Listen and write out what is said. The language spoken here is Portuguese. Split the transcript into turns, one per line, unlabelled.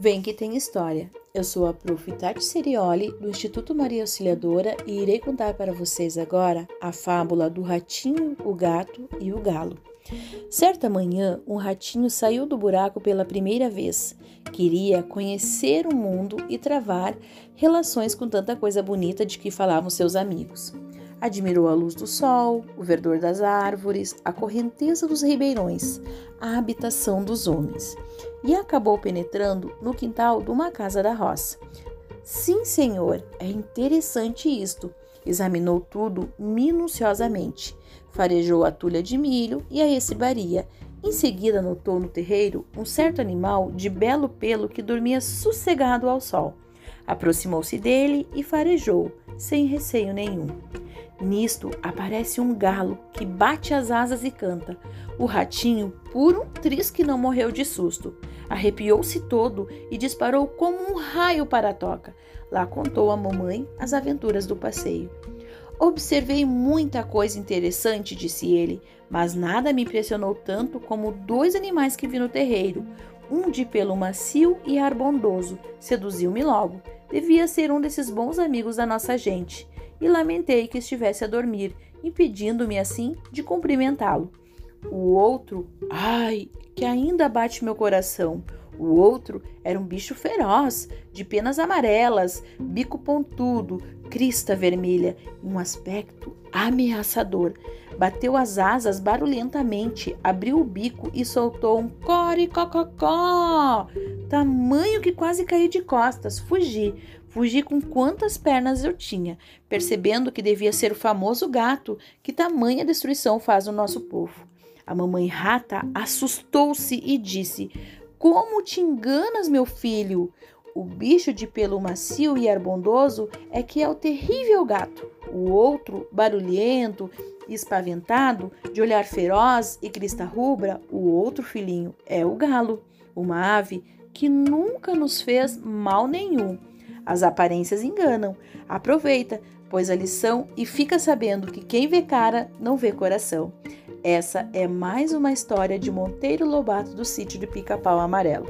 Vem que tem história. Eu sou a Prof. Tati Serioli, do Instituto Maria Auxiliadora, e irei contar para vocês agora a fábula do ratinho, o gato e o galo. Certa manhã, um ratinho saiu do buraco pela primeira vez. Queria conhecer o mundo e travar relações com tanta coisa bonita de que falavam seus amigos. Admirou a luz do sol, o verdor das árvores, a correnteza dos ribeirões, a habitação dos homens, e acabou penetrando no quintal de uma casa da roça. Sim, senhor, é interessante isto. Examinou tudo minuciosamente. Farejou a tulha de milho e a recibaria. Em seguida, notou no terreiro um certo animal de belo pelo que dormia sossegado ao sol. Aproximou-se dele e farejou, sem receio nenhum. Nisto aparece um galo que bate as asas e canta. O ratinho, por um triz que não morreu de susto, arrepiou-se todo e disparou como um raio para a toca. Lá contou a mamãe as aventuras do passeio. Observei muita coisa interessante, disse ele, mas nada me impressionou tanto como dois animais que vi no terreiro. Um de pelo macio e ar bondoso seduziu-me logo. Devia ser um desses bons amigos da nossa gente e lamentei que estivesse a dormir, impedindo-me assim de cumprimentá-lo. O outro, ai, que ainda bate meu coração. O outro era um bicho feroz, de penas amarelas, bico pontudo, crista vermelha e um aspecto ameaçador. Bateu as asas barulhentamente, abriu o bico e soltou um core-cococó, tamanho que quase caí de costas. Fugi, fugi com quantas pernas eu tinha, percebendo que devia ser o famoso gato que tamanha destruição faz no nosso povo. A mamãe rata assustou-se e disse: Como te enganas, meu filho? O bicho de pelo macio e arbondoso é que é o terrível gato. O outro, barulhento espaventado, de olhar feroz e crista rubra, o outro filhinho é o galo, uma ave que nunca nos fez mal nenhum. As aparências enganam. Aproveita, pois a lição e fica sabendo que quem vê cara não vê coração. Essa é mais uma história de Monteiro Lobato do sítio de Pica-Pau Amarelo.